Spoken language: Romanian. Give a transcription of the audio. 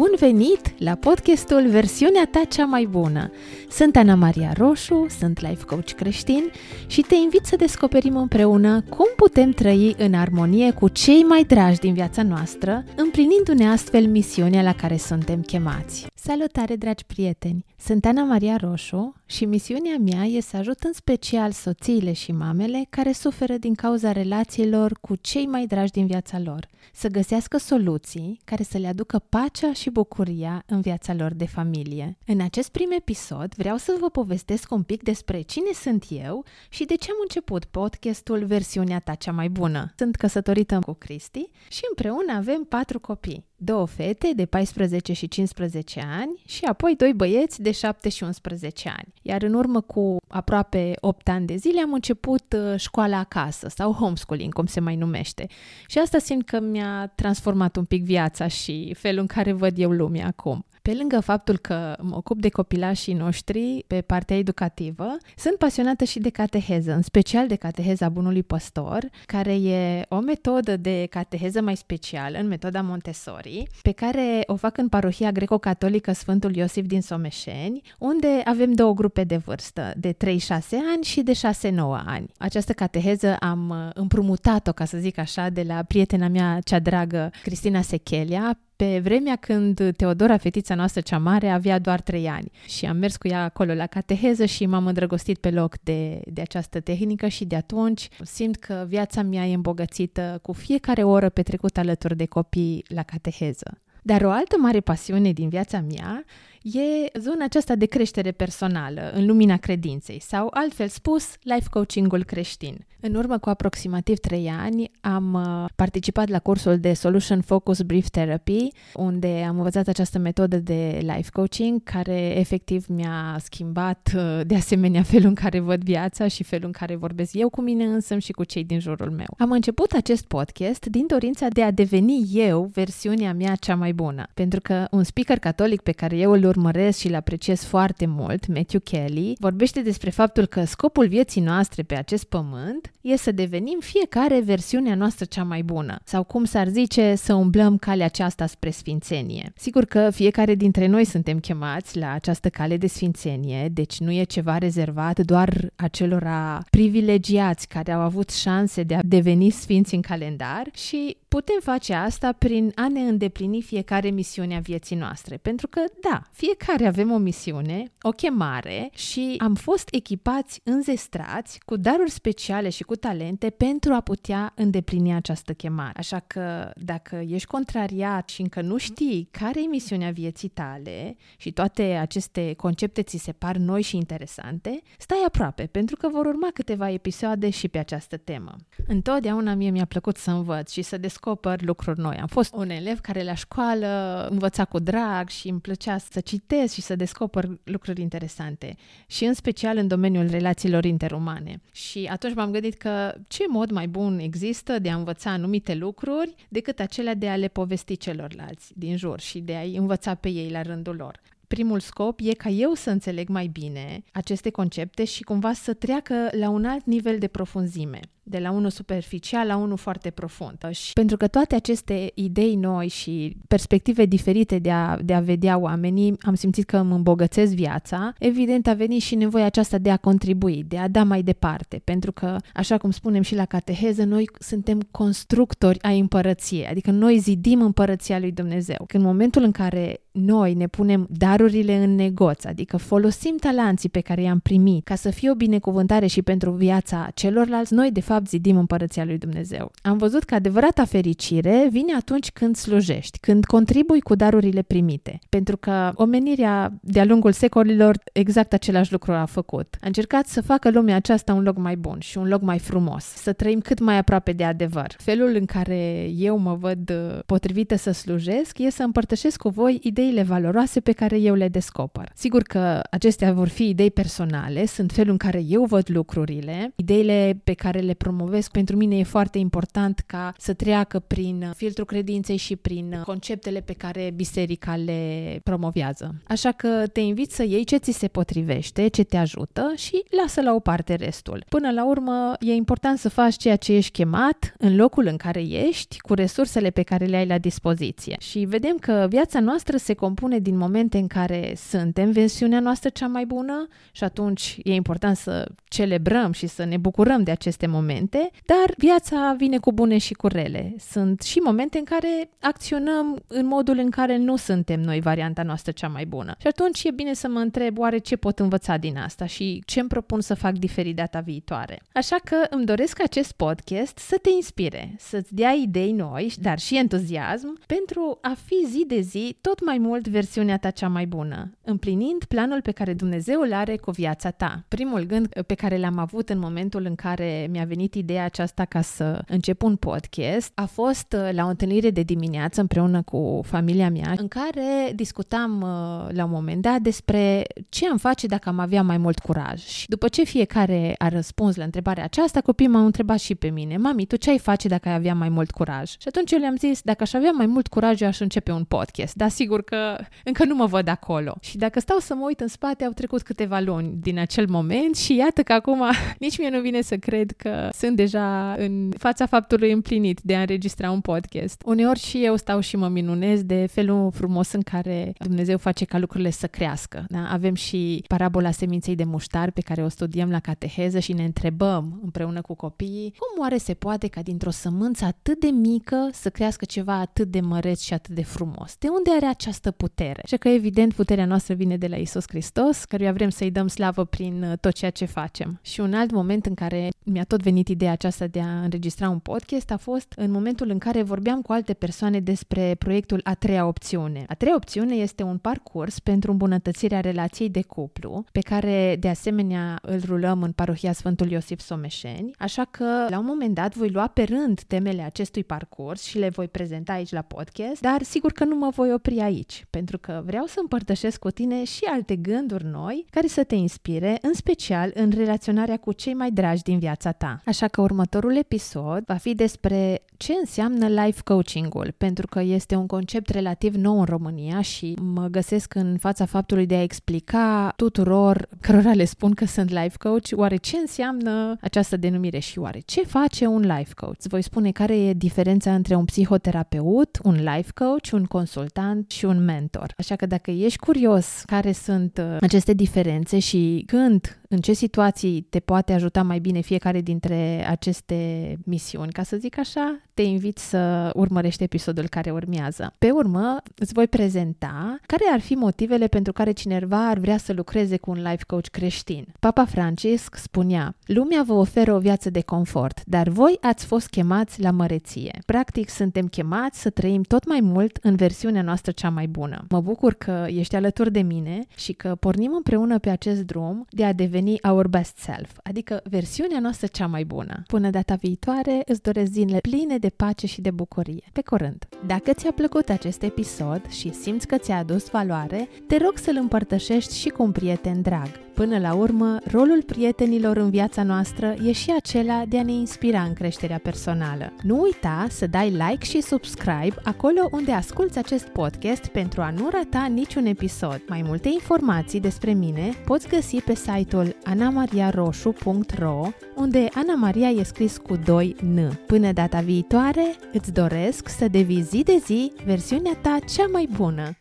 Bun venit la podcastul Versiunea ta cea mai bună! Sunt Ana Maria Roșu, sunt life coach creștin și te invit să descoperim împreună cum putem trăi în armonie cu cei mai dragi din viața noastră, împlinindu-ne astfel misiunea la care suntem chemați. Salutare, dragi prieteni! Sunt Ana Maria Roșu și misiunea mea e să ajut în special soțiile și mamele care suferă din cauza relațiilor cu cei mai dragi din viața lor, să găsească soluții care să le aducă pacea și bucuria în viața lor de familie. În acest prim episod vreau să vă povestesc un pic despre cine sunt eu și de ce am început podcastul Versiunea ta cea mai bună. Sunt căsătorită cu Cristi și împreună avem patru copii două fete de 14 și 15 ani și apoi doi băieți de 7 și 11 ani. Iar în urmă cu aproape 8 ani de zile am început uh, școala acasă sau homeschooling, cum se mai numește. Și asta simt că mi-a transformat un pic viața și felul în care văd eu lumea acum. Pe lângă faptul că mă ocup de copilașii noștri pe partea educativă, sunt pasionată și de cateheză, în special de cateheza bunului păstor, care e o metodă de cateheză mai specială, în metoda Montessori, pe care o fac în parohia greco-catolică Sfântul Iosif din Someșeni, unde avem două grupe de vârstă, de 3-6 ani și de 6-9 ani. Această cateheză am împrumutat-o, ca să zic așa, de la prietena mea cea dragă, Cristina Sechelia, pe vremea când Teodora, fetița noastră cea mare, avea doar trei ani și am mers cu ea acolo la cateheză și m-am îndrăgostit pe loc de, de această tehnică și de atunci simt că viața mea e îmbogățită cu fiecare oră petrecută alături de copii la cateheză. Dar o altă mare pasiune din viața mea e zona aceasta de creștere personală în lumina credinței sau, altfel spus, life coachingul creștin. În urmă cu aproximativ 3 ani am uh, participat la cursul de Solution Focus Brief Therapy, unde am învățat această metodă de life coaching care efectiv mi-a schimbat uh, de asemenea felul în care văd viața și felul în care vorbesc eu cu mine însă și cu cei din jurul meu. Am început acest podcast din dorința de a deveni eu versiunea mea cea mai bună, pentru că un speaker catolic pe care eu îl urmăresc și îl apreciez foarte mult, Matthew Kelly, vorbește despre faptul că scopul vieții noastre pe acest pământ e să devenim fiecare versiunea noastră cea mai bună, sau cum s-ar zice, să umblăm calea aceasta spre sfințenie. Sigur că fiecare dintre noi suntem chemați la această cale de sfințenie, deci nu e ceva rezervat doar acelora privilegiați care au avut șanse de a deveni sfinți în calendar și putem face asta prin a ne îndeplini fiecare misiune a vieții noastre. Pentru că, da, fiecare avem o misiune, o chemare și am fost echipați, înzestrați cu daruri speciale și cu talente pentru a putea îndeplini această chemare. Așa că dacă ești contrariat și încă nu știi care e misiunea vieții tale și toate aceste concepte ți se par noi și interesante, stai aproape, pentru că vor urma câteva episoade și pe această temă. Întotdeauna mie mi-a plăcut să învăț și să descoper lucruri noi. Am fost un elev care la școală învăța cu drag și îmi plăcea să citesc și să descoper lucruri interesante și în special în domeniul relațiilor interumane. Și atunci m-am gândit că ce mod mai bun există de a învăța anumite lucruri decât acelea de a le povesti celorlalți din jur și de a-i învăța pe ei la rândul lor primul scop e ca eu să înțeleg mai bine aceste concepte și cumva să treacă la un alt nivel de profunzime de la unul superficial la unul foarte profund. Și pentru că toate aceste idei noi și perspective diferite de a, de a vedea oamenii, am simțit că îmi îmbogățesc viața, evident a venit și nevoia aceasta de a contribui, de a da mai departe, pentru că, așa cum spunem și la cateheză, noi suntem constructori ai împărăției, adică noi zidim împărăția lui Dumnezeu. În momentul în care noi ne punem darurile în negoț, adică folosim talanții pe care i-am primit ca să fie o binecuvântare și pentru viața celorlalți, noi de fapt fapt zidim împărăția lui Dumnezeu. Am văzut că adevărata fericire vine atunci când slujești, când contribui cu darurile primite. Pentru că omenirea de-a lungul secolilor exact același lucru a făcut. A încercat să facă lumea aceasta un loc mai bun și un loc mai frumos, să trăim cât mai aproape de adevăr. Felul în care eu mă văd uh, potrivită să slujesc e să împărtășesc cu voi ideile valoroase pe care eu le descoper. Sigur că acestea vor fi idei personale, sunt felul în care eu văd lucrurile, ideile pe care le promovez, pentru mine e foarte important ca să treacă prin filtrul credinței și prin conceptele pe care biserica le promovează. Așa că te invit să iei ce ți se potrivește, ce te ajută și lasă la o parte restul. Până la urmă, e important să faci ceea ce ești chemat în locul în care ești, cu resursele pe care le ai la dispoziție. Și vedem că viața noastră se compune din momente în care suntem versiunea noastră cea mai bună și atunci e important să celebrăm și să ne bucurăm de aceste momente, dar viața vine cu bune și cu rele. Sunt și momente în care acționăm în modul în care nu suntem noi varianta noastră cea mai bună. Și atunci e bine să mă întreb oare ce pot învăța din asta și ce îmi propun să fac diferit data viitoare. Așa că îmi doresc acest podcast să te inspire, să-ți dea idei noi, dar și entuziasm pentru a fi zi de zi tot mai mult versiunea ta cea mai bună, împlinind planul pe care Dumnezeu îl are cu viața ta. Primul gând pe care l-am avut în momentul în care mi-a venit ideea aceasta ca să încep un podcast a fost uh, la o întâlnire de dimineață împreună cu familia mea, în care discutam uh, la un moment dat despre ce am face dacă am avea mai mult curaj. Și după ce fiecare a răspuns la întrebarea aceasta, copiii m-au întrebat și pe mine, mami, tu ce ai face dacă ai avea mai mult curaj? Și atunci eu le-am zis, dacă aș avea mai mult curaj, eu aș începe un podcast. Dar sigur că încă nu mă văd acolo. Și dacă stau să mă uit în spate, au trecut câteva luni din acel moment și iată că acum nici mie nu vine să cred că sunt deja în fața faptului împlinit de a înregistra un podcast. Uneori și eu stau și mă minunez de felul frumos în care Dumnezeu face ca lucrurile să crească. Da? Avem și parabola seminței de muștar pe care o studiem la cateheză și ne întrebăm împreună cu copiii cum oare se poate ca dintr-o sămânță atât de mică să crească ceva atât de măreț și atât de frumos? De unde are această putere? Și că evident puterea noastră vine de la Isus Hristos, căruia vrem să-i dăm slavă prin uh, tot ceea ce facem. Și un alt moment în care mi-a tot venit ideea aceasta de a înregistra un podcast a fost în momentul în care vorbeam cu alte persoane despre proiectul A treia opțiune. A treia opțiune este un parcurs pentru îmbunătățirea relației de cuplu, pe care de asemenea îl rulăm în parohia Sfântul Iosif Someșeni, așa că la un moment dat voi lua pe rând temele acestui parcurs și le voi prezenta aici la podcast, dar sigur că nu mă voi opri aici, pentru că vreau să împărtășesc cu tine și alte gânduri noi care să te inspire, în special în relaționarea cu cei mai dragi din viața ta. Așa că următorul episod va fi despre ce înseamnă life coaching-ul, pentru că este un concept relativ nou în România și mă găsesc în fața faptului de a explica tuturor cărora le spun că sunt life coach, oare ce înseamnă această denumire și oare ce face un life coach? Îți voi spune care e diferența între un psihoterapeut, un life coach, un consultant și un mentor. Așa că dacă ești curios care sunt uh, aceste diferențe și când în ce situații te poate ajuta mai bine fiecare dintre aceste misiuni, ca să zic așa, te invit să urmărești episodul care urmează. Pe urmă, îți voi prezenta care ar fi motivele pentru care cineva ar vrea să lucreze cu un life coach creștin. Papa Francisc spunea, lumea vă oferă o viață de confort, dar voi ați fost chemați la măreție. Practic, suntem chemați să trăim tot mai mult în versiunea noastră cea mai bună. Mă bucur că ești alături de mine și că pornim împreună pe acest drum de a deveni deveni our best self, adică versiunea noastră cea mai bună. Până data viitoare, îți doresc zile pline de pace și de bucurie. Pe curând! Dacă ți-a plăcut acest episod și simți că ți-a adus valoare, te rog să-l împărtășești și cu un prieten drag. Până la urmă, rolul prietenilor în viața noastră e și acela de a ne inspira în creșterea personală. Nu uita să dai like și subscribe acolo unde asculți acest podcast pentru a nu rata niciun episod. Mai multe informații despre mine poți găsi pe site-ul anamariaroșu.ro unde Ana Maria e scris cu 2 N. Până data viitoare, îți doresc să devii zi de zi versiunea ta cea mai bună.